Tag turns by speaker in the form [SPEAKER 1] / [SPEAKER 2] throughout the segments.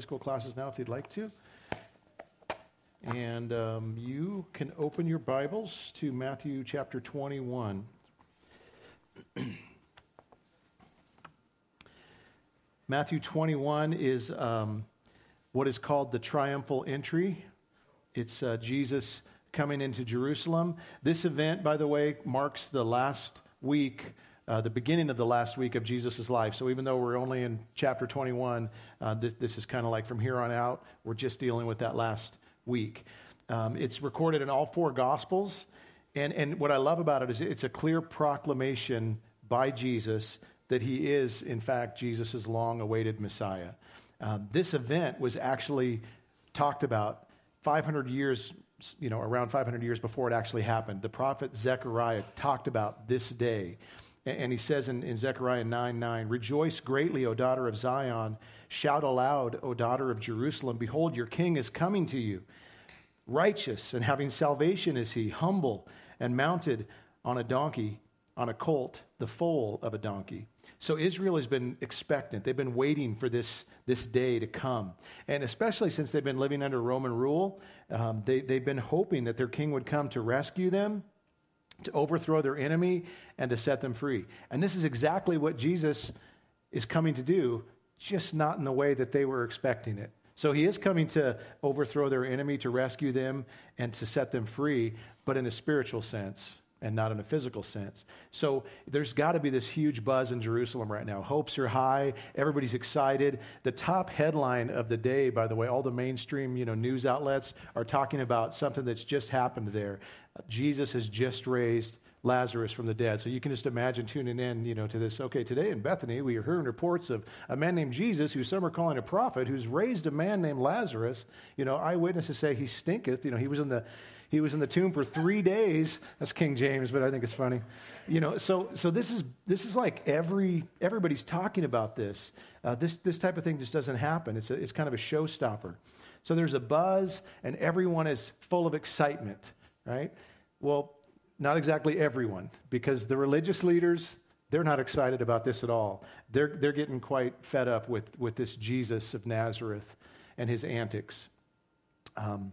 [SPEAKER 1] School classes now if you'd like to. And um, you can open your Bibles to Matthew chapter 21. Matthew 21 is um, what is called the triumphal entry. It's uh, Jesus coming into Jerusalem. This event, by the way, marks the last week uh, the beginning of the last week of Jesus' life. So even though we're only in chapter 21, uh, this, this is kind of like from here on out, we're just dealing with that last week. Um, it's recorded in all four Gospels. And, and what I love about it is it's a clear proclamation by Jesus that he is, in fact, Jesus' long awaited Messiah. Um, this event was actually talked about 500 years, you know, around 500 years before it actually happened. The prophet Zechariah talked about this day. And he says in, in Zechariah 9 9, Rejoice greatly, O daughter of Zion. Shout aloud, O daughter of Jerusalem. Behold, your king is coming to you. Righteous and having salvation is he, humble and mounted on a donkey, on a colt, the foal of a donkey. So Israel has been expectant. They've been waiting for this, this day to come. And especially since they've been living under Roman rule, um, they, they've been hoping that their king would come to rescue them to overthrow their enemy and to set them free. And this is exactly what Jesus is coming to do, just not in the way that they were expecting it. So he is coming to overthrow their enemy, to rescue them, and to set them free, but in a spiritual sense and not in a physical sense. So there's got to be this huge buzz in Jerusalem right now. Hopes are high, everybody's excited. The top headline of the day, by the way, all the mainstream, you know, news outlets are talking about something that's just happened there. Jesus has just raised Lazarus from the dead. So you can just imagine tuning in, you know, to this. Okay, today in Bethany, we are hearing reports of a man named Jesus, who some are calling a prophet, who's raised a man named Lazarus. You know, eyewitnesses say he stinketh. You know, he was in the he was in the tomb for three days. That's King James, but I think it's funny. You know, so so this is this is like every everybody's talking about this. Uh, this this type of thing just doesn't happen. It's a, it's kind of a showstopper. So there's a buzz, and everyone is full of excitement, right? Well, not exactly everyone, because the religious leaders, they're not excited about this at all. They're, they're getting quite fed up with, with this Jesus of Nazareth and his antics. Um,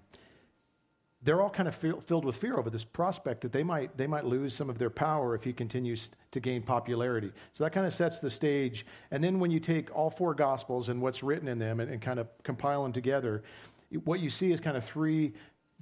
[SPEAKER 1] they're all kind of feel, filled with fear over this prospect that they might, they might lose some of their power if he continues to gain popularity. So that kind of sets the stage. And then when you take all four Gospels and what's written in them and, and kind of compile them together, what you see is kind of three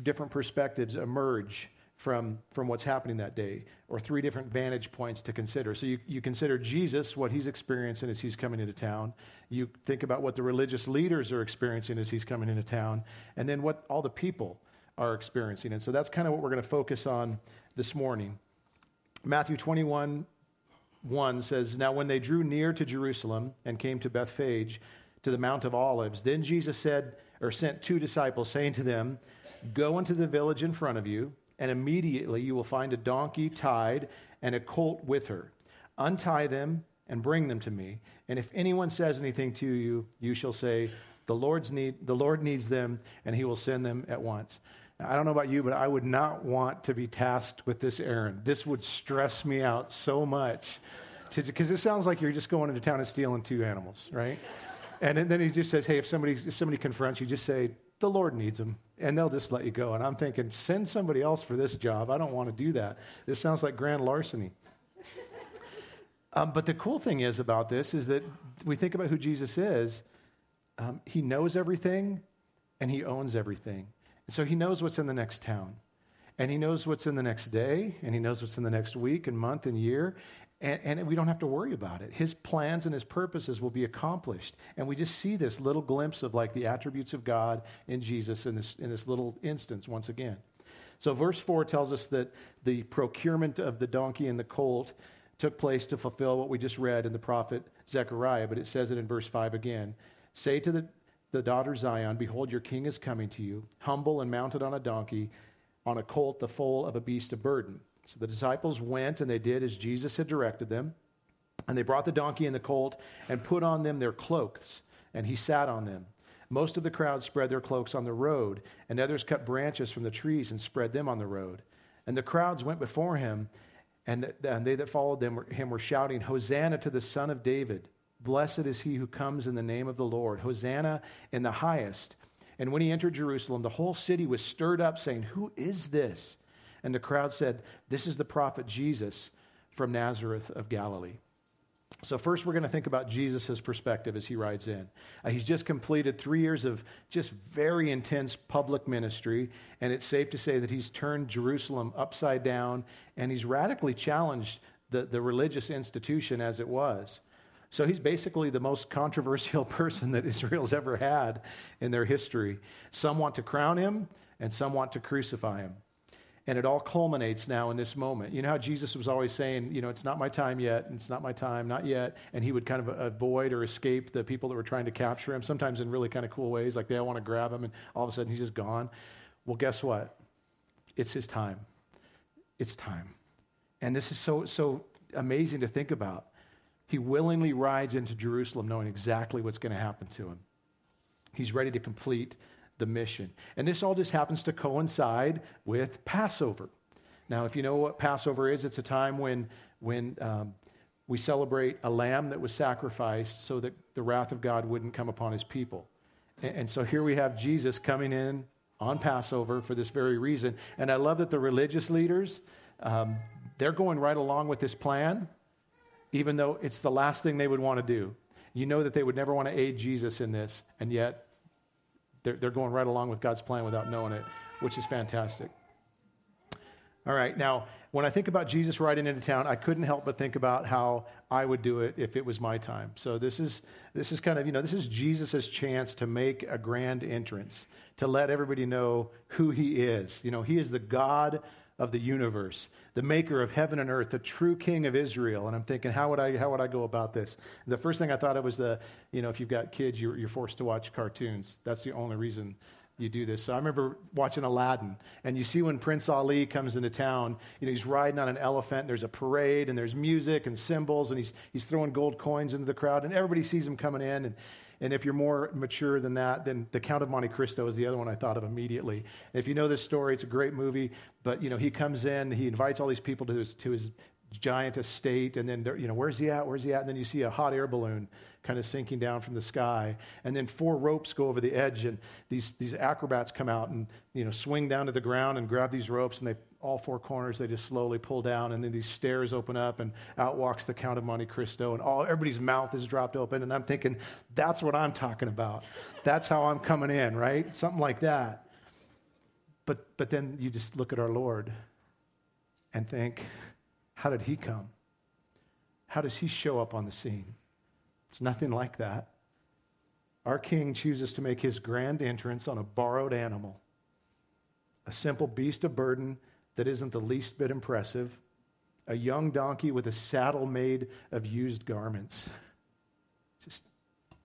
[SPEAKER 1] different perspectives emerge from, from what's happening that day, or three different vantage points to consider. So you, you consider Jesus, what he's experiencing as he's coming into town. You think about what the religious leaders are experiencing as he's coming into town, and then what all the people are experiencing. And so that's kind of what we're going to focus on this morning. Matthew 21 1 says, Now when they drew near to Jerusalem and came to Bethphage, to the Mount of Olives, then Jesus said, or sent two disciples, saying to them, Go into the village in front of you and immediately you will find a donkey tied and a colt with her. Untie them and bring them to me. And if anyone says anything to you, you shall say, the, Lord's need, the Lord needs them, and he will send them at once. I don't know about you, but I would not want to be tasked with this errand. This would stress me out so much. Because it sounds like you're just going into town and stealing two animals, right? And then he just says, hey, if somebody, if somebody confronts you, just say, the Lord needs them, and they'll just let you go. And I'm thinking, send somebody else for this job. I don't want to do that. This sounds like grand larceny. um, but the cool thing is about this is that we think about who Jesus is. Um, he knows everything, and he owns everything. And so he knows what's in the next town. And he knows what's in the next day, and he knows what's in the next week and month and year. And, and, we don't have to worry about it. His plans and his purposes will be accomplished. And we just see this little glimpse of like the attributes of God in Jesus in this, in this little instance once again. So, verse 4 tells us that the procurement of the donkey and the colt took place to fulfill what we just read in the prophet Zechariah, but it says it in verse 5 again. Say to the, the daughter Zion, Behold, your king is coming to you, humble and mounted on a donkey, on a colt, the foal of a beast of burden. So the disciples went and they did as Jesus had directed them. And they brought the donkey and the colt and put on them their cloaks, and he sat on them. Most of the crowd spread their cloaks on the road, and others cut branches from the trees and spread them on the road. And the crowds went before him, and, they that followed them, him were shouting, Hosanna to the Son of David. Blessed is he who comes in the name of the Lord. Hosanna in the highest. And when he entered Jerusalem, the whole city was stirred up, saying, Who is this? And the crowd said, This is the prophet Jesus from Nazareth of Galilee. So, first, we're going to think about Jesus' perspective as he rides in. Uh, he's just completed three years of just very intense public ministry, and it's safe to say that he's turned Jerusalem upside down and he's radically challenged the, the religious institution as it was. So, he's basically the most controversial person that Israel's ever had in their history. Some want to crown him, and some want to crucify him. And it all culminates now in this moment. You know how Jesus was always saying, you know, it's not my time yet, it's not my time, not yet. And he would kind of avoid or escape the people that were trying to capture him, sometimes in really kind of cool ways, like they all want to grab him, and all of a sudden he's just gone. Well, guess what? It's his time. It's time. And this is so, so amazing to think about. He willingly rides into Jerusalem knowing exactly what's going to happen to him. He's ready to complete the mission. And this all just happens to coincide with Passover. Now, if you know what Passover is, it's a time when, when um, we celebrate a lamb that was sacrificed so that the wrath of God wouldn't come upon his people. And, and so here we have Jesus coming in on Passover for this very reason. And I love that the religious leaders, um, they're going right along with this plan, even though it's the last thing they would want to do. You know that they would never want to aid Jesus in this, and yet they're, they're going right along with God's plan without knowing it, which is fantastic. All right, now, when I think about Jesus riding into town, I couldn't help but think about how I would do it if it was my time. So this is, this is kind of, you know, this is Jesus' chance to make a grand entrance, to let everybody know who he is. You know, he is the God of the universe, the maker of heaven and earth, the true king of Israel. And I'm thinking, how would I, how would I go about this? The first thing I thought of was the, you know, if you've got kids, you're, you're forced to watch cartoons. That's the only reason you do this. So I remember watching Aladdin, and you see when Prince Ali comes into town, you know, he's riding on an elephant, and there's a parade, and there's music and cymbals, and he's, he's throwing gold coins into the crowd, and everybody sees him coming in. And, and if you're more mature than that, then The Count of Monte Cristo is the other one I thought of immediately. And if you know this story, it's a great movie. But you know, he comes in, he invites all these people to his to his giant estate, and then you know, where's he at? Where's he at? And then you see a hot air balloon kind of sinking down from the sky, and then four ropes go over the edge, and these these acrobats come out and you know swing down to the ground and grab these ropes, and they all four corners they just slowly pull down, and then these stairs open up, and out walks the Count of Monte Cristo, and all everybody's mouth is dropped open, and I'm thinking that's what I'm talking about. That's how I'm coming in, right? Something like that. But but then you just look at our Lord and think how did he come? How does he show up on the scene? It's nothing like that. Our king chooses to make his grand entrance on a borrowed animal, a simple beast of burden that isn't the least bit impressive, a young donkey with a saddle made of used garments. Just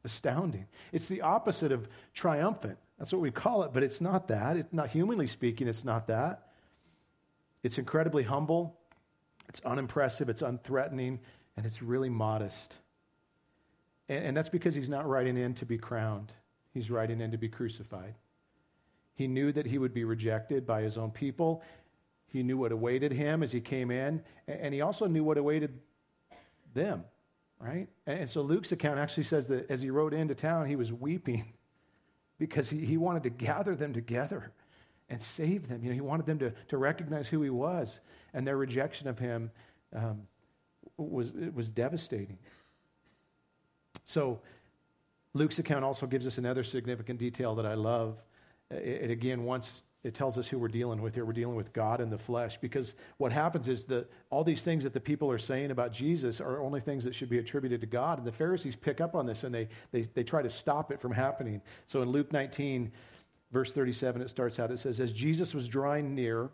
[SPEAKER 1] astounding. It's the opposite of triumphant. That's what we call it, but it's not that. It's not humanly speaking, it's not that. It's incredibly humble, it's unimpressive, it's unthreatening, and it's really modest. And, and, that's because he's not riding in to be crowned, he's riding in to be crucified. He knew that he would be rejected by his own people. He knew what awaited him as he came in, and he also knew what awaited them, right? And so Luke's account actually says that as he rode into town, he was weeping because he, he wanted to gather them together and save them. You know, he wanted them to, to recognize who he was and their rejection of him um, was, was devastating. So, Luke's account also gives us another significant detail that I love. It, it again, once it tells us who we're dealing with here. We're dealing with God in the flesh because what happens is that all these things that the people are saying about Jesus are only things that should be attributed to God. And the Pharisees pick up on this and they, they, they try to stop it from happening. So in Luke 19, verse 37, it starts out, it says, As Jesus was drawing near,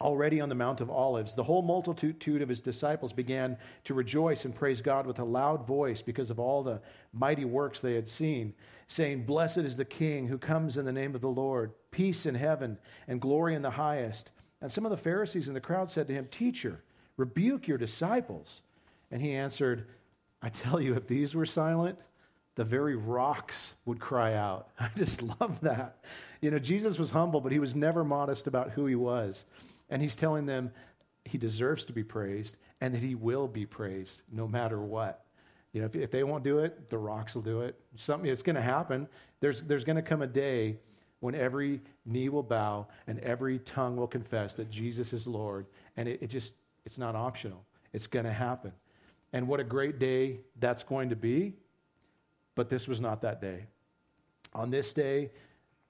[SPEAKER 1] already on the Mount of Olives, the whole multitude of his disciples began to rejoice and praise God with a loud voice because of all the mighty works they had seen, saying, Blessed is the King who comes in the name of the Lord, peace in heaven and glory in the highest. And some of the Pharisees in the crowd said to him, Teacher, rebuke your disciples. And he answered, I tell you, if these were silent, the very rocks would cry out. I just love that. You know, Jesus was humble, but he was never modest about who he was. And he's telling them he deserves to be praised and that he will be praised no matter what. You know, if, if they won't do it, the rocks will do it. Something it's going to happen. There's there's going to come a day when every knee will bow and every tongue will confess that Jesus is Lord, and it, it just it's not optional. It's going to happen. And what a great day that's going to be. But this was not that day. On this day,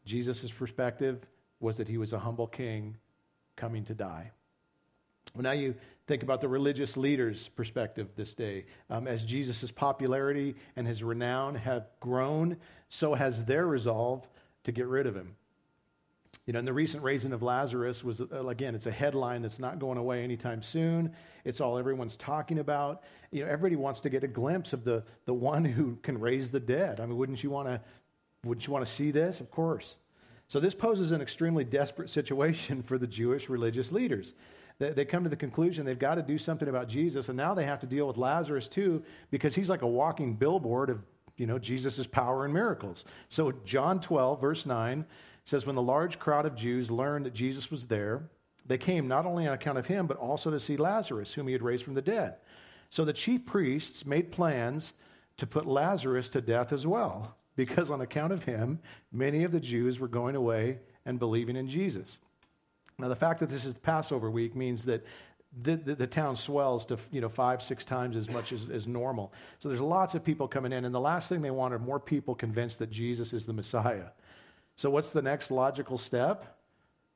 [SPEAKER 1] Jesus' perspective was that he was a humble king coming to die. Well, now you think about the religious leaders' perspective this day. Um, as Jesus' popularity and his renown have grown, so has their resolve to get rid of him. You know, and the recent raising of Lazarus was, uh, again, it's a headline that's not going away anytime soon. It's all everyone's talking about. You know, everybody wants to get a glimpse of the, the one who can raise the dead. I mean, wouldn't you want to, wouldn't you want to see this? Of course. So this poses an extremely desperate situation for the Jewish religious leaders. They, they come to the conclusion they've got to do something about Jesus, and now they have to deal with Lazarus too, because he's like a walking billboard of you know Jesus' power and miracles. So John 12, verse 9 says, When the large crowd of Jews learned that Jesus was there, they came not only on account of him, but also to see Lazarus, whom he had raised from the dead. So the chief priests made plans to put Lazarus to death as well, because on account of him, many of the Jews were going away and believing in Jesus. Now, the fact that this is Passover week means that the, the, the, town swells to you know five six times as much as, as normal so there's lots of people coming in and the last thing they want are more people convinced that jesus is the messiah so, what's the next logical step?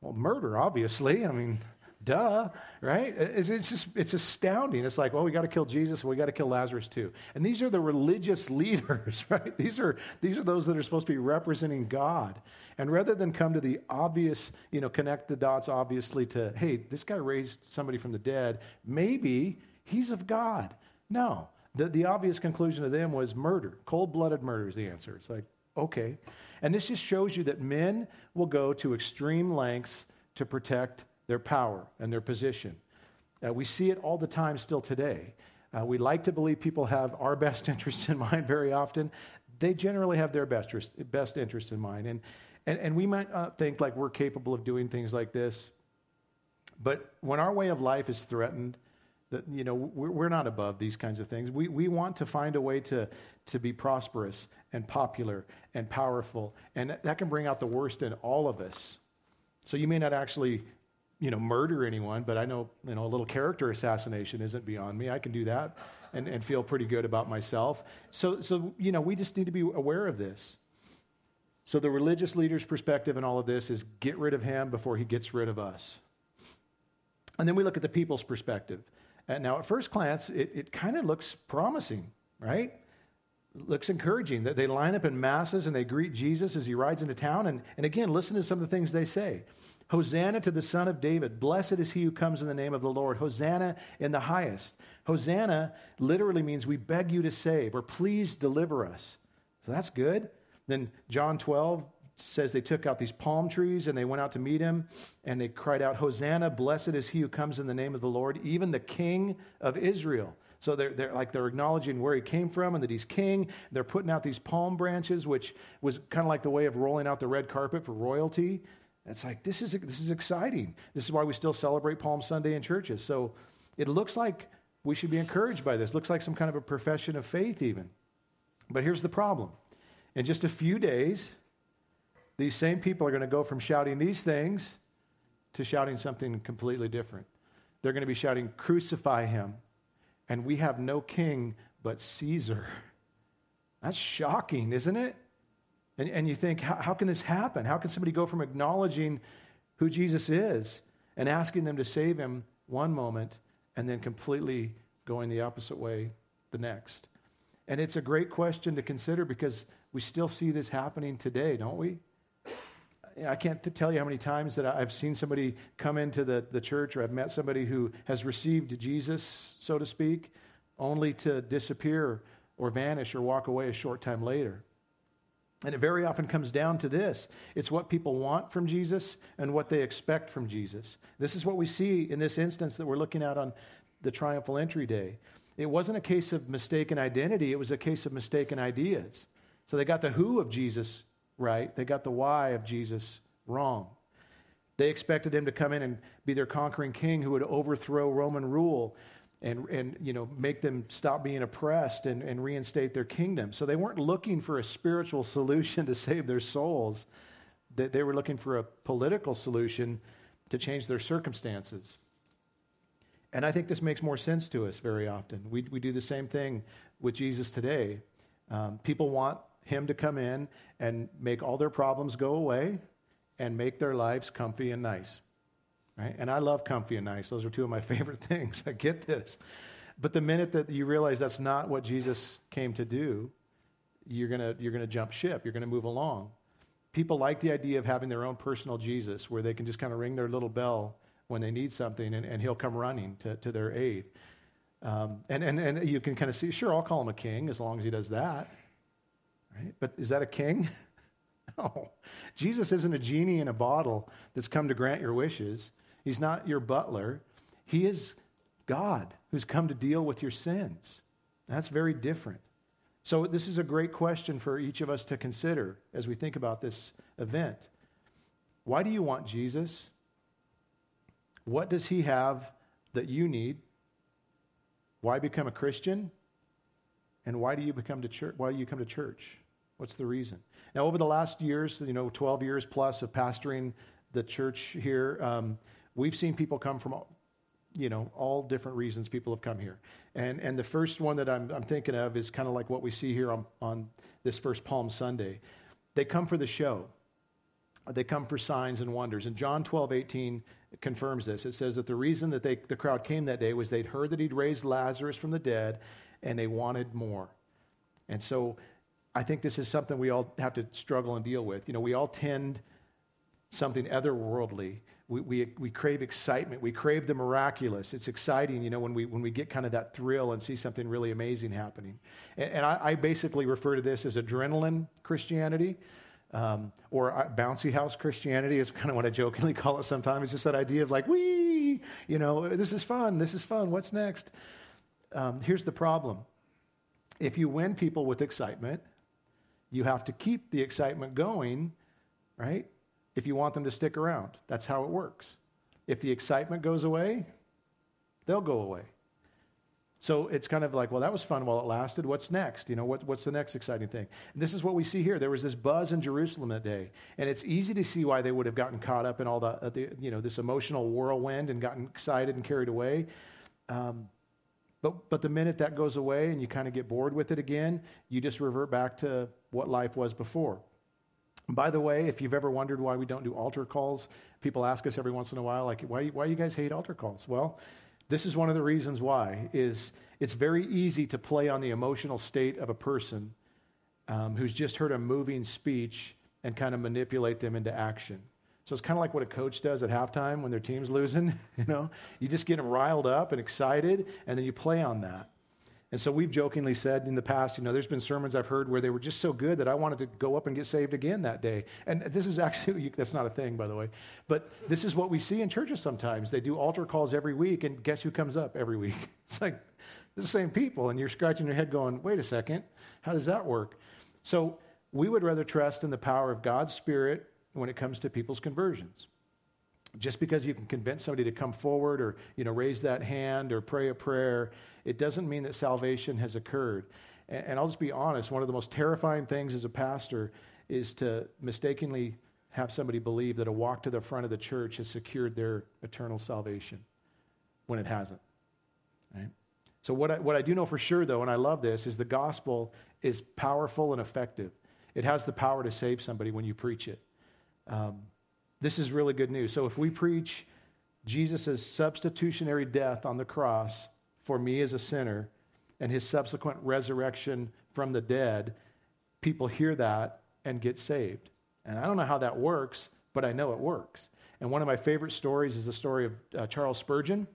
[SPEAKER 1] Well, murder, obviously. I mean, duh, right? It's, it's, just, it's astounding. It's like, well, we got to kill Jesus, we got to kill Lazarus too. And these are the religious leaders, right? These are, these are those that are supposed to be representing God. And rather than come to the obvious, you know, connect the dots obviously to, hey, this guy raised somebody from the dead, maybe he's of God. No. The, the obvious conclusion to them was murder. Cold blooded murder is the answer. It's like, okay. And this just shows you that men will go to extreme lengths to protect their power and their position. Uh, we see it all the time still today. Uh, we like to believe people have our best interests in mind very often. They generally have their best, best interests in mind. And, and, and we might uh, think like we're capable of doing things like this. But when our way of life is threatened, that you know we're, we're not above these kinds of things we, we want to find a way to, to be prosperous and popular and powerful and that, that can bring out the worst in all of us so you may not actually you know murder anyone but i know you know a little character assassination isn't beyond me. I can do that and, and feel pretty good about myself. So so you know we just need to be aware of this. So the religious leader's perspective in all of this is get rid of him before he gets rid of us. And then we look at the people's perspective. And now, at first glance, it, it kind of looks promising, right? Looks encouraging that they line up in masses and they greet Jesus as he rides into town. And, and again, listen to some of the things they say Hosanna to the Son of David. Blessed is he who comes in the name of the Lord. Hosanna in the highest. Hosanna literally means we beg you to save or please deliver us. So that's good. Then John 12, says they took out these palm trees and they went out to meet him and they cried out, Hosanna, blessed is he who comes in the name of the Lord, even the King of Israel. So they're, they're like they're acknowledging where he came from and that he's king. They're putting out these palm branches, which was kind of like the way of rolling out the red carpet for royalty. It's like this is this is exciting. This is why we still celebrate Palm Sunday in churches. So it looks like we should be encouraged by this. Looks like some kind of a profession of faith, even. But here's the problem: in just a few days, these same people are going to go from shouting these things to shouting something completely different. They're going to be shouting, Crucify him. And we have no king but Caesar. That's shocking, isn't it? And, and you think, how, how can this happen? How can somebody go from acknowledging who Jesus is and asking them to save him one moment and then completely going the opposite way the next? And it's a great question to consider because we still see this happening today, don't we? I can't tell you how many times that I've seen somebody come into the, the church or I've met somebody who has received Jesus, so to speak, only to disappear or vanish or walk away a short time later. And it very often comes down to this it's what people want from Jesus and what they expect from Jesus. This is what we see in this instance that we're looking at on the triumphal entry day. It wasn't a case of mistaken identity, it was a case of mistaken ideas. So they got the who of Jesus right. They got the why of Jesus wrong. They expected him to come in and be their conquering king who would overthrow Roman rule. and, and you know, make them stop being oppressed and, and reinstate their kingdom. So they weren't looking for a spiritual solution to save their souls. They, they were looking for a political solution to change their circumstances. And I think this makes more sense to us very often. We, we do the same thing with Jesus today. Um, people want him to come in and make all their problems go away and make their lives comfy and nice. Right? And I love comfy and nice. Those are two of my favorite things. I get this. But the minute that you realize that's not what Jesus came to do, you're going you're going to jump ship. You're going to move along. People like the idea of having their own personal Jesus where they can just kind of ring their little bell when they need something and, and he'll come running to, to their aid. Um, and, and, and you can kind of see, sure, I'll call him a king as long as he does that. Right? But is that a king? no. Jesus isn't a genie in a bottle that's come to grant your wishes. He's not your butler. He is God who's come to deal with your sins. That's very different. So, this is a great question for each of us to consider as we think about this event. Why do you want Jesus? What does he have that you need? Why become a Christian? And why do you become to church? Why do you come to church? What's the reason? Now, over the last years, you know, 12 years plus of pastoring the church here, um, we've seen people come from you know, all different reasons people have come here. And, and the first one that I'm, I'm thinking of is kind of like what we see here on, on this first Palm Sunday. They come for the show. They come for signs and wonders. And John 12, 18 confirms this. It says that the reason that they, the crowd came that day was they'd heard that he'd raised Lazarus from the dead and they wanted more. And so I think this is something we all have to struggle and deal with. You know, we all tend something otherworldly we, we, we crave excitement. We crave the miraculous. It's exciting, you know, when we, when we get kind of that thrill and see something really amazing happening. And, and I, I, basically refer to this as adrenaline Christianity um, or uh, bouncy house Christianity is kind of what I jokingly call it sometimes. It's just that idea of like, wee, you know, this is fun. This is fun. What's next? Um, here's the problem. If you win people with excitement, you have to keep the excitement going, right? if you want them to stick around. That's how it works. If the excitement goes away, they'll go away. So it's kind of like, well, that was fun while it lasted. What's next? You know, what, what's the next exciting thing? And this is what we see here. There was this buzz in Jerusalem that day, and it's easy to see why they would have gotten caught up in all the, uh, the you know, this emotional whirlwind and gotten excited and carried away. Um, but, but the minute that goes away and you kind of get bored with it again, you just revert back to what life was before. By the way, if you've ever wondered why we don't do altar calls, people ask us every once in a while, like, why, why you guys hate altar calls? Well, this is one of the reasons why is it's very easy to play on the emotional state of a person um, who's just heard a moving speech and kind of manipulate them into action. So it's kind of like what a coach does at halftime when their team's losing. You know, you just get them riled up and excited, and then you play on that. And so we've jokingly said in the past, you know, there's been sermons I've heard where they were just so good that I wanted to go up and get saved again that day. And this is actually, that's not a thing, by the way. But this is what we see in churches sometimes. They do altar calls every week, and guess who comes up every week? It's like the same people, and you're scratching your head going, wait a second, how does that work? So we would rather trust in the power of God's Spirit when it comes to people's conversions. Just because you can convince somebody to come forward or you know raise that hand or pray a prayer it doesn't mean that salvation has occurred. And, and i'll just be honest one of the most terrifying things as a pastor is to mistakenly have somebody believe that a walk to the front of the church has secured their eternal salvation when it hasn't right? So what I, what I do know for sure though and i love this is the gospel is powerful and effective. It has the power to save somebody when you preach it um, this is really good news. So if we preach Jesus' substitutionary death on the cross for me as a sinner and his subsequent resurrection from the dead, people hear that and get saved. And I don't know how that works, but I know it works. And one of my favorite stories is the story of uh, Charles Spurgeon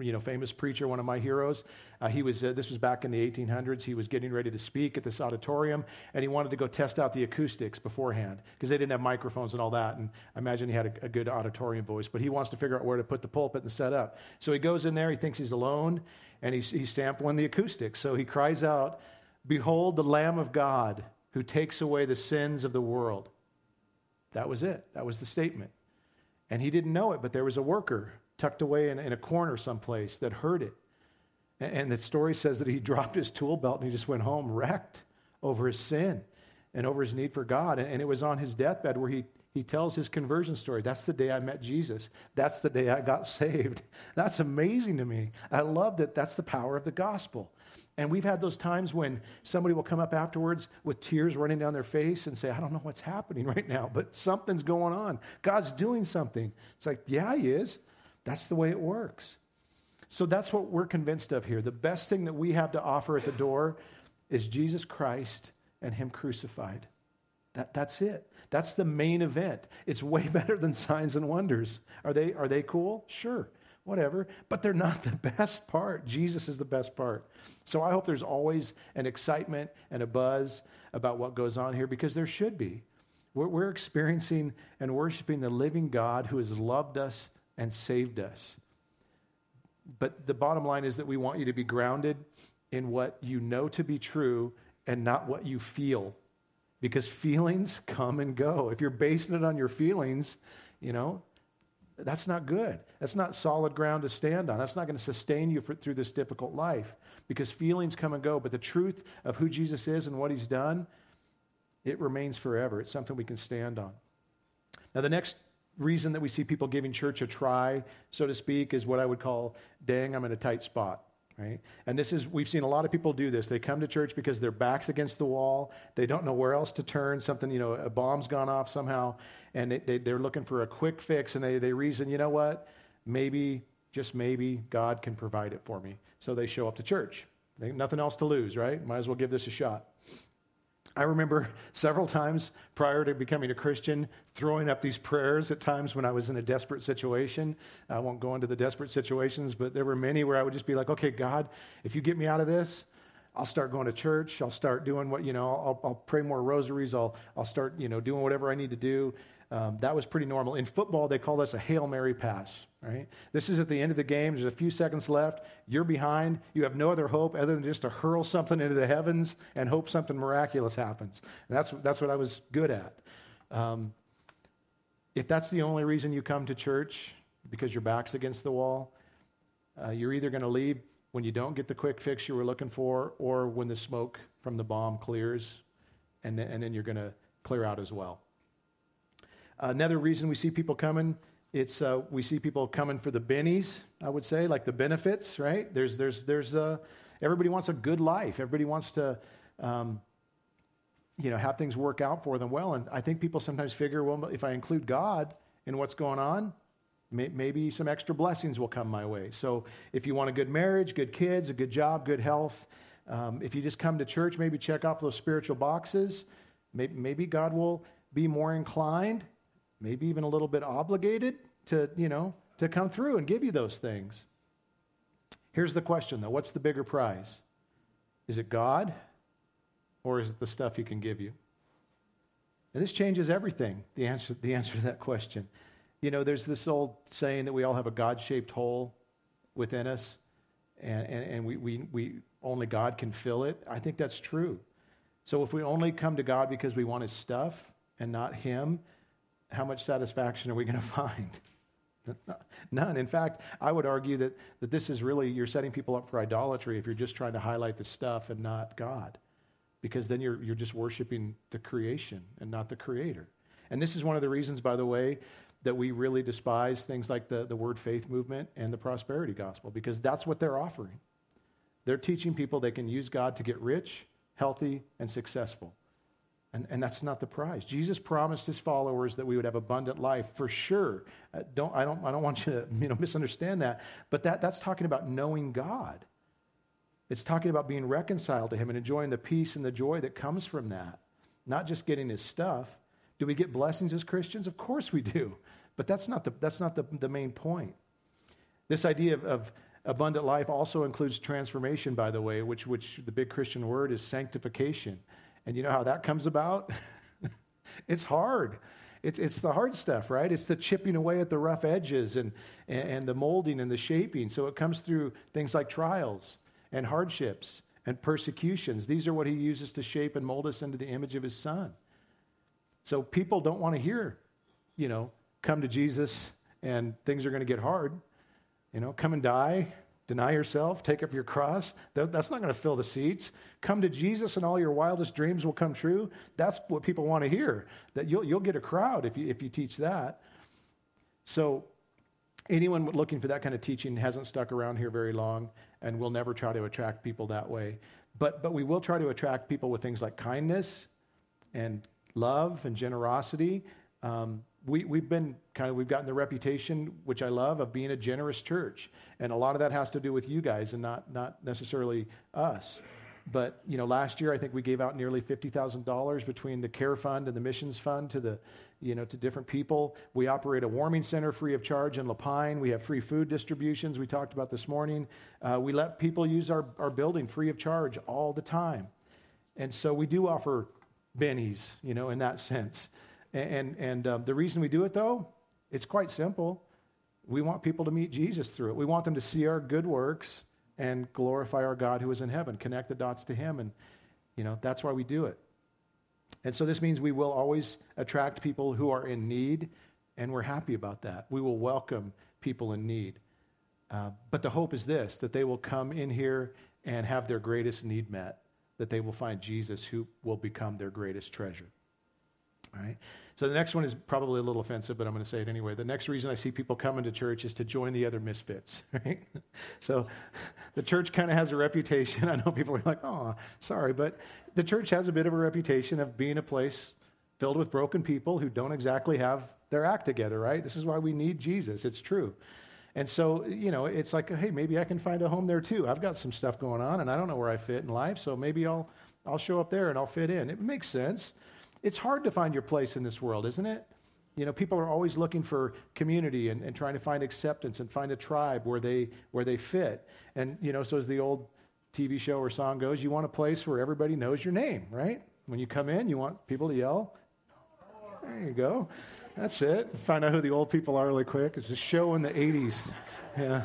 [SPEAKER 1] you know, famous preacher, one of my heroes. Uh, he was, uh, this was back in the 1800s. He was getting ready to speak at this auditorium, and he wanted to go test out the acoustics beforehand because they didn't have microphones and all that. And I imagine he had a, a, good auditorium voice, but he wants to figure out where to put the pulpit and set up. So he goes in there, he thinks he's alone, and he's, he's sampling the acoustics. So he cries out, Behold the Lamb of God who takes away the sins of the world. That was it. That was the statement. And he didn't know it, but there was a worker tucked away in, in a corner someplace that heard it. And the story says that he dropped his tool belt and he just went home wrecked over his sin and over his need for God. And it was on his deathbed where he, he tells his conversion story. That's the day I met Jesus. That's the day I got saved. That's amazing to me. I love that that's the power of the gospel. And we've had those times when somebody will come up afterwards with tears running down their face and say, I don't know what's happening right now, but something's going on. God's doing something. It's like, yeah, He is. That's the way it works. So that's what we're convinced of here. The best thing that we have to offer at the door is Jesus Christ and Him crucified. That, that's it. That's the main event. It's way better than signs and wonders. Are they, are they cool? Sure, whatever. But they're not the best part. Jesus is the best part. So I hope there's always an excitement and a buzz about what goes on here because there should be. We're, we're experiencing and worshiping the living God who has loved us and saved us. But the bottom line is that we want you to be grounded in what you know to be true and not what you feel. Because feelings come and go. If you're basing it on your feelings, you know, that's not good. That's not solid ground to stand on. That's not going to sustain you for, through this difficult life because feelings come and go. But the truth of who Jesus is and what he's done, it remains forever. It's something we can stand on. Now, the next reason that we see people giving church a try, so to speak, is what I would call, dang, I'm in a tight spot. Right? And this is, we've seen a lot of people do this. They come to church because their back's against the wall. They don't know where else to turn. Something, you know, a bomb's gone off somehow. And they, they, are looking for a quick fix. And they, they reason, you know what? Maybe, just maybe, God can provide it for me. So they show up to church. They, nothing else to lose, right? Might as well give this a shot. I remember several times prior to becoming a Christian throwing up these prayers at times when I was in a desperate situation. I won't go into the desperate situations, but there were many where I would just be like, okay, God, if you get me out of this, I'll start going to church. I'll start doing what, you know, I'll, I'll pray more rosaries. I'll, I'll start, you know, doing whatever I need to do. Um, that was pretty normal. In football, they call this a Hail Mary pass, right? This is at the end of the game. There's a few seconds left. You're behind. You have no other hope other than just to hurl something into the heavens and hope something miraculous happens. And that's, that's what I was good at. Um, if that's the only reason you come to church, because your back's against the wall, uh, you're either going to leave when you don't get the quick fix you were looking for, or when the smoke from the bomb clears, and and then you're going to clear out as well. Another reason we see people coming, it's uh, we see people coming for the bennies. I would say, like the benefits, right? There's, there's, there's. Uh, everybody wants a good life. Everybody wants to, um, you know, have things work out for them well. And I think people sometimes figure, well, if I include God in what's going on, may, maybe some extra blessings will come my way. So if you want a good marriage, good kids, a good job, good health, um, if you just come to church, maybe check off those spiritual boxes. Maybe, maybe God will be more inclined maybe even a little bit obligated to, you know, to come through and give you those things. Here's the question though what's the bigger prize? Is it God or is it the stuff He can give you? And this changes everything, the answer, the answer to that question. You know, there's this old saying that we all have a God shaped hole within us, and, and, and we, we, we, only God can fill it. I think that's true. So if we only come to God because we want His stuff and not Him, how much satisfaction are we going to find? None. In fact, I would argue that, that this is really, you're setting people up for idolatry if you're just trying to highlight the stuff and not God. Because then you're, you're just worshiping the creation and not the creator. And this is one of the reasons, by the way, that we really despise things like the, the word faith movement and the prosperity gospel, because that's what they're offering. They're teaching people they can use God to get rich, healthy, and successful. And, and that's not the prize. Jesus promised his followers that we would have abundant life for sure. Uh, don't, I, don't, I don't want you to you know, misunderstand that. But that, that's talking about knowing God. It's talking about being reconciled to him and enjoying the peace and the joy that comes from that, not just getting his stuff. Do we get blessings as Christians? Of course we do. But that's not the, that's not the, the main point. This idea of, of abundant life also includes transformation, by the way, which, which the big Christian word is sanctification. And you know how that comes about? it's hard. It's, it's the hard stuff, right? It's the chipping away at the rough edges and, and, and the molding and the shaping. So it comes through things like trials and hardships and persecutions. These are what he uses to shape and mold us into the image of his son. So people don't want to hear, you know, come to Jesus and things are going to get hard. You know, come and die. Deny yourself, take up your cross. That's not going to fill the seats. Come to Jesus and all your wildest dreams will come true. That's what people want to hear. That you'll, you'll get a crowd if you, if you teach that. So, anyone looking for that kind of teaching hasn't stuck around here very long, and we'll never try to attract people that way. But, but we will try to attract people with things like kindness and love and generosity. Um, we, we've been kind of, we've gotten the reputation, which I love, of being a generous church. And a lot of that has to do with you guys and not, not necessarily us. But, you know, last year I think we gave out nearly $50,000 between the care fund and the missions fund to the, you know, to different people. We operate a warming center free of charge in La Pine. We have free food distributions we talked about this morning. Uh, we let people use our, our building free of charge all the time. And so we do offer bennies, you know, in that sense. And, and um, the reason we do it, though, it's quite simple. We want people to meet Jesus through it. We want them to see our good works and glorify our God who is in heaven, connect the dots to Him. And, you know, that's why we do it. And so this means we will always attract people who are in need, and we're happy about that. We will welcome people in need. Uh, but the hope is this that they will come in here and have their greatest need met, that they will find Jesus who will become their greatest treasure. So the next one is probably a little offensive, but I'm going to say it anyway. The next reason I see people coming to church is to join the other misfits, right? So the church kind of has a reputation. I know people are like, oh, sorry, but the church has a bit of a reputation of being a place filled with broken people who don't exactly have their act together, right? This is why we need Jesus. It's true. And so, you know, it's like, hey, maybe I can find a home there too. I've got some stuff going on and I don't know where I fit in life, so maybe I'll I'll show up there and I'll fit in. It makes sense. It's hard to find your place in this world, isn't it? You know, people are always looking for community and, and trying to find acceptance and find a tribe where they where they fit. And you know, so as the old TV show or song goes, you want a place where everybody knows your name, right? When you come in, you want people to yell. There you go. That's it. Find out who the old people are really quick. It's a show in the 80s. Yeah.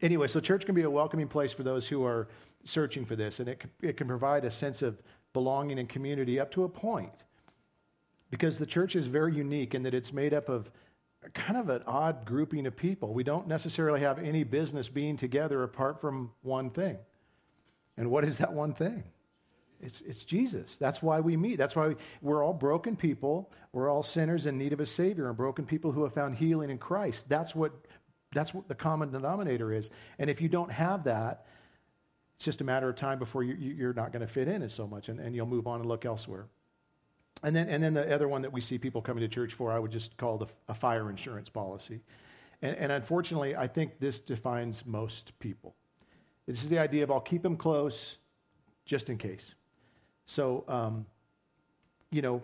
[SPEAKER 1] Anyway, so church can be a welcoming place for those who are searching for this, and it, it can provide a sense of belonging and community up to a point. Because the church is very unique in that it's made up of kind of an odd grouping of people. We don't necessarily have any business being together apart from one thing. And what is that one thing? It's, it's Jesus. That's why we meet. That's why we, are all broken people. We're all sinners in need of a Savior and broken people who have found healing in Christ. That's what, that's what the common denominator is. And if you don't have that, it's just a matter of time before you, you're not going to fit in as so much and, and you'll move on and look elsewhere. And then, and then the other one that we see people coming to church for, I would just call the, a fire insurance policy. And, and unfortunately, I think this defines most people. This is the idea of I'll keep them close just in case. So, um, you know,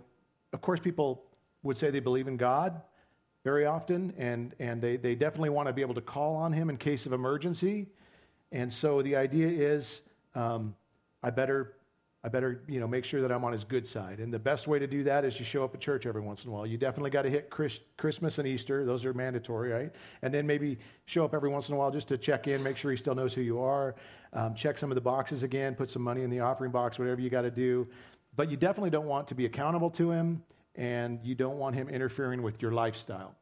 [SPEAKER 1] of course, people would say they believe in God very often, and, and they, they definitely want to be able to call on Him in case of emergency. And so the idea is um, I better I better you know make sure that I'm on his good side. And the best way to do that is you show up at church every once in a while. You definitely got to hit Chris, Christmas and Easter; those are mandatory, right? And then maybe show up every once in a while just to check in, make sure he still knows who you are. Um, check some of the boxes again, put some money in the offering box, whatever you got to do. But you definitely don't want to be accountable to him, and you don't want him interfering with your lifestyle.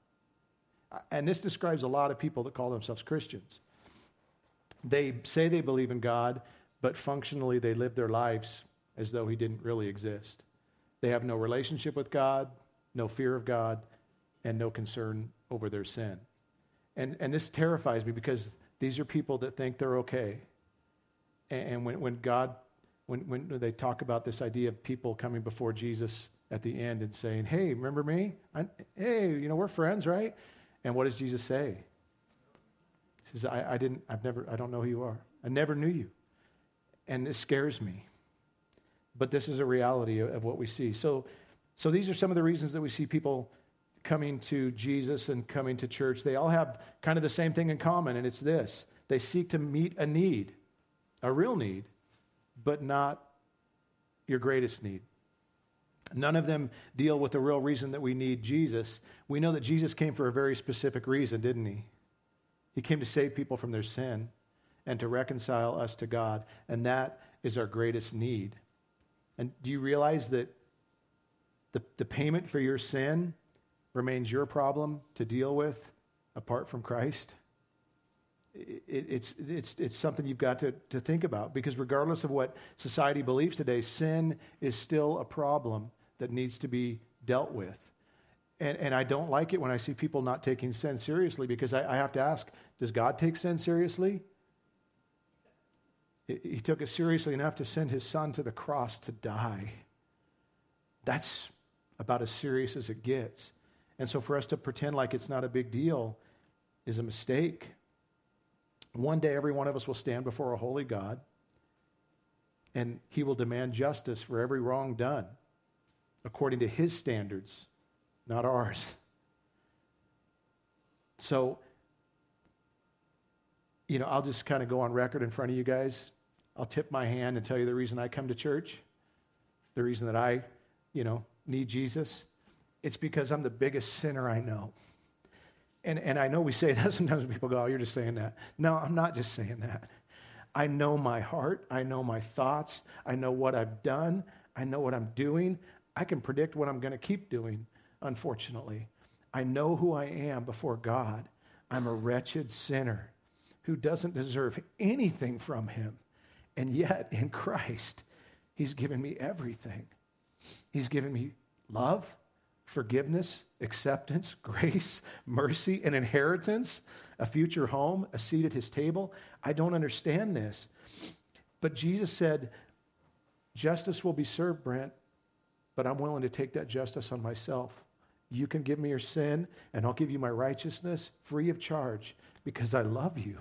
[SPEAKER 1] And this describes a lot of people that call themselves Christians. They say they believe in God, but functionally they live their lives as though He didn't really exist. They have no relationship with God, no fear of God, and no concern over their sin. And, and this terrifies me because these are people that think they're okay. And, and when, when God, when, when they talk about this idea of people coming before Jesus at the end and saying, hey, remember me? I, hey, you know, we're friends, right? And what does Jesus say? Says, I, I didn't, I've never, I don't know who you are. I never knew you. And this scares me. But this is a reality of, of what we see. So, so these are some of the reasons that we see people coming to Jesus and coming to church. They all have kind of the same thing in common, and it's this they seek to meet a need, a real need, but not your greatest need. None of them deal with the real reason that we need Jesus. We know that Jesus came for a very specific reason, didn't he? He came to save people from their sin and to reconcile us to God. And that is our greatest need. And do you realize that the, the payment for your sin remains your problem to deal with apart from Christ? it, it's, it's, it's something you've got to, to think about because regardless of what society believes today, sin is still a problem that needs to be dealt with. And, and I don't like it when I see people not taking sin seriously because I, I have to ask does God take sin seriously? He took it seriously enough to send his son to the cross to die. That's about as serious as it gets. And so for us to pretend like it's not a big deal is a mistake. One day, every one of us will stand before a holy God, and he will demand justice for every wrong done according to his standards, not ours. So, you know, I'll just kind of go on record in front of you guys. I'll tip my hand and tell you the reason I come to church, the reason that I, you know, need Jesus. It's because I'm the biggest sinner I know. And, and I know we say that sometimes people go, oh, you're just saying that. No, I'm not just saying that. I know my heart. I know my thoughts. I know what I've done. I know what I'm doing. I can predict what I'm going to keep doing, unfortunately. I know who I am before God. I'm a wretched sinner who doesn't deserve anything from Him. And yet, in Christ, He's given me everything. He's given me love, forgiveness, acceptance, grace, mercy, an inheritance, a future home, a seat at His table. I don't understand this. But Jesus said, Justice will be served, Brent, but I'm willing to take that justice on myself. You can give me your sin, and I'll give you my righteousness free of charge because I love you.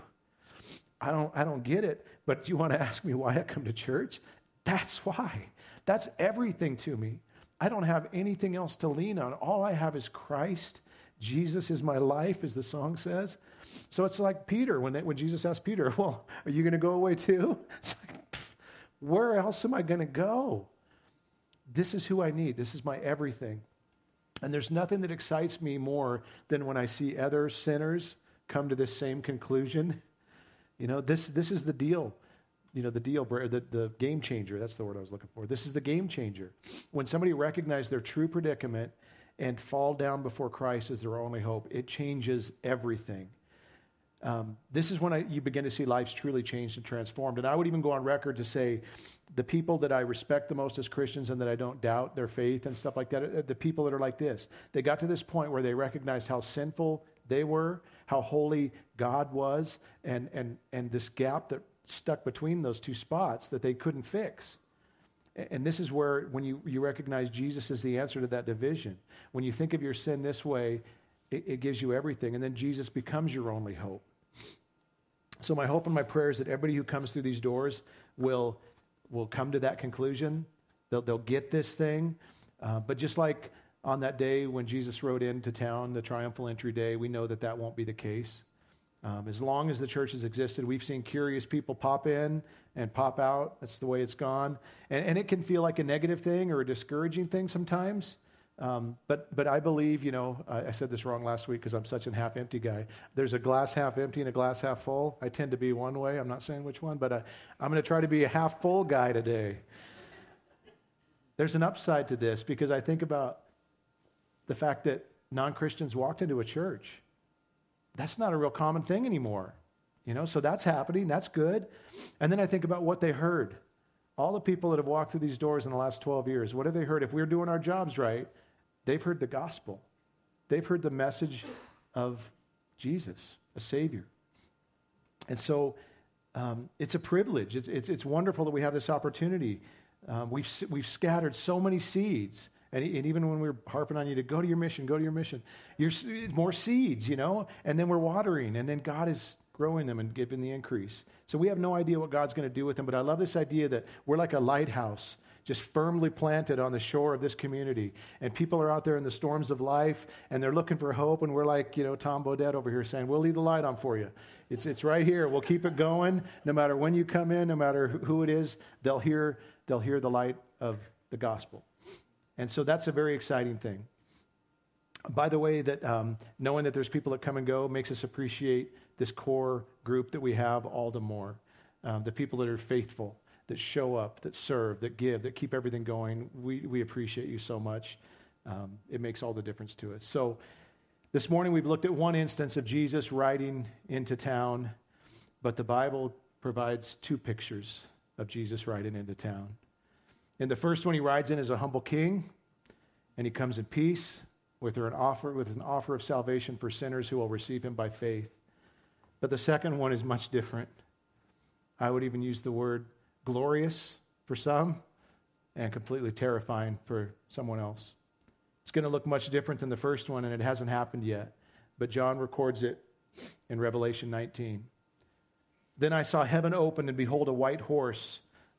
[SPEAKER 1] I don't, I don't get it, but you want to ask me why I come to church? That's why. That's everything to me. I don't have anything else to lean on. All I have is Christ. Jesus is my life, as the song says. So it's like Peter, when, they, when Jesus asked Peter, Well, are you going to go away too? It's like, where else am I going to go? This is who I need. This is my everything. And there's nothing that excites me more than when I see other sinners come to this same conclusion you know, this, this is the deal. You know, the deal, the, the game changer. That's the word I was looking for. This is the game changer. When somebody recognizes their true predicament and fall down before Christ as their only hope, it changes everything. Um, this is when I, you begin to see lives truly changed and transformed. And I would even go on record to say the people that I respect the most as Christians and that I don't doubt their faith and stuff like that, uh, the people that are like this, they got to this point where they recognized how sinful they were how holy God was and, and, and this gap that stuck between those two spots that they couldn't fix. And this is where, when you, you recognize Jesus as the answer to that division, when you think of your sin this way, it, it gives you everything. And then Jesus becomes your only hope. So, my hope and my prayer is that everybody who comes through these doors will, will come to that conclusion. They'll, they'll get this thing. Uh, but just like on that day when Jesus rode into town, the triumphal entry day, we know that that won't be the case. Um, as long as the church has existed, we've seen curious people pop in and pop out. That's the way it's gone. And, and it can feel like a negative thing or a discouraging thing sometimes. Um, but, but I believe, you know, I, I said this wrong last week because I'm such a half empty guy. There's a glass half empty and a glass half full. I tend to be one way. I'm not saying which one, but I, I'm going to try to be a half full guy today. There's an upside to this because I think about the fact that non Christians walked into a church. That's not a real common thing anymore. You know, so that's happening. That's good. And then I think about what they heard. All the people that have walked through these doors in the last 12 years, what have they heard? If we're doing our jobs right, they've heard the gospel. They've heard the message of Jesus, a Savior. And so um, it's a privilege. It's, it's, it's, wonderful that we have this opportunity. Um, we've, we've scattered so many seeds and, and even when we are harping on you to go to your mission, go to your mission, you're, more seeds, you know, and then we're watering, and then God is growing them and giving the increase. So we have no idea what God's going to do with them, but I love this idea that we're like a lighthouse just firmly planted on the shore of this community. And people are out there in the storms of life and they're looking for hope. And we're like, you know, Tom Bodett over here saying, We'll leave the light on for you. It's, it's right here. We'll keep it going. No matter when you come in, no matter who it is, they'll hear, they'll hear the light of the gospel. And so that's a very exciting thing. By the way, that um, knowing that there's people that come and go makes us appreciate this core group that we have all the more. Um, the people that are faithful, that show up, that serve, that give, that keep everything going. We, we appreciate you so much. Um, it makes all the difference to us. So this morning we've looked at one instance of Jesus riding into town. But the Bible provides two pictures of Jesus riding into town. In the first one, he rides in is a humble king, and he comes in peace with an offer, with an offer of salvation for sinners who will receive him by faith. But the second one is much different. I would even use the word glorious for some and completely terrifying for someone else. It's going to look much different than the first one, and it hasn't happened yet. But John records it in Revelation 19. Then I saw heaven open, and behold, a white horse.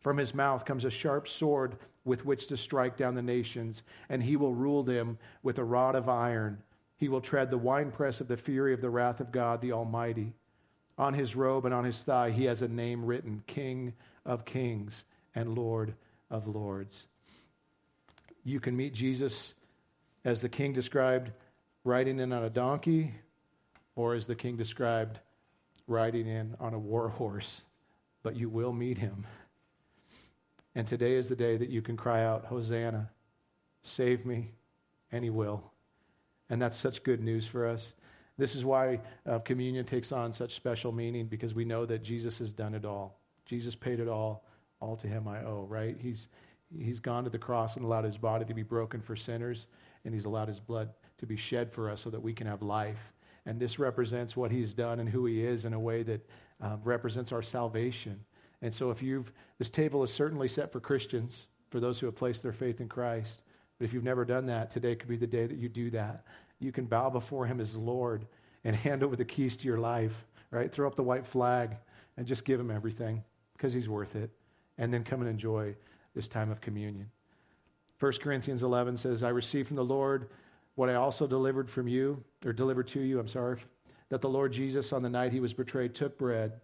[SPEAKER 1] From his mouth comes a sharp sword with which to strike down the nations, and he will rule them with a rod of iron. He will tread the winepress of the fury of the wrath of God the Almighty. On his robe and on his thigh, he has a name written King of Kings and Lord of Lords. You can meet Jesus as the king described riding in on a donkey, or as the king described riding in on a war horse, but you will meet him. And today is the day that you can cry out, Hosanna, save me, and he will. And that's such good news for us. This is why uh, communion takes on such special meaning because we know that Jesus has done it all. Jesus paid it all. All to him I owe, right? He's, he's gone to the cross and allowed his body to be broken for sinners, and he's allowed his blood to be shed for us so that we can have life. And this represents what he's done and who he is in a way that uh, represents our salvation. And so, if you've, this table is certainly set for Christians, for those who have placed their faith in Christ. But if you've never done that, today could be the day that you do that. You can bow before him as Lord and hand over the keys to your life, right? Throw up the white flag and just give him everything because he's worth it. And then come and enjoy this time of communion. 1 Corinthians 11 says, I received from the Lord what I also delivered from you, or delivered to you, I'm sorry, that the Lord Jesus, on the night he was betrayed, took bread,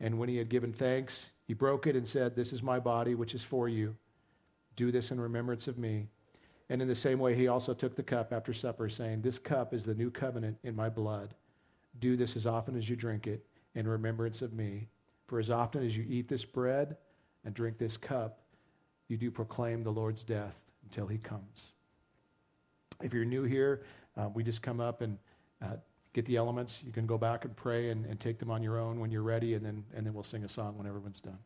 [SPEAKER 1] and when he had given thanks, he broke it and said, This is my body, which is for you. Do this in remembrance of me. And in the same way, he also took the cup after supper, saying, This cup is the new covenant in my blood. Do this as often as you drink it in remembrance of me. For as often as you eat this bread and drink this cup, you do proclaim the Lord's death until he comes. If you're new here, uh, we just come up and uh, get the elements. You can go back and pray and, and take them on your own when you're ready, and then, and then we'll sing a song when everyone's done.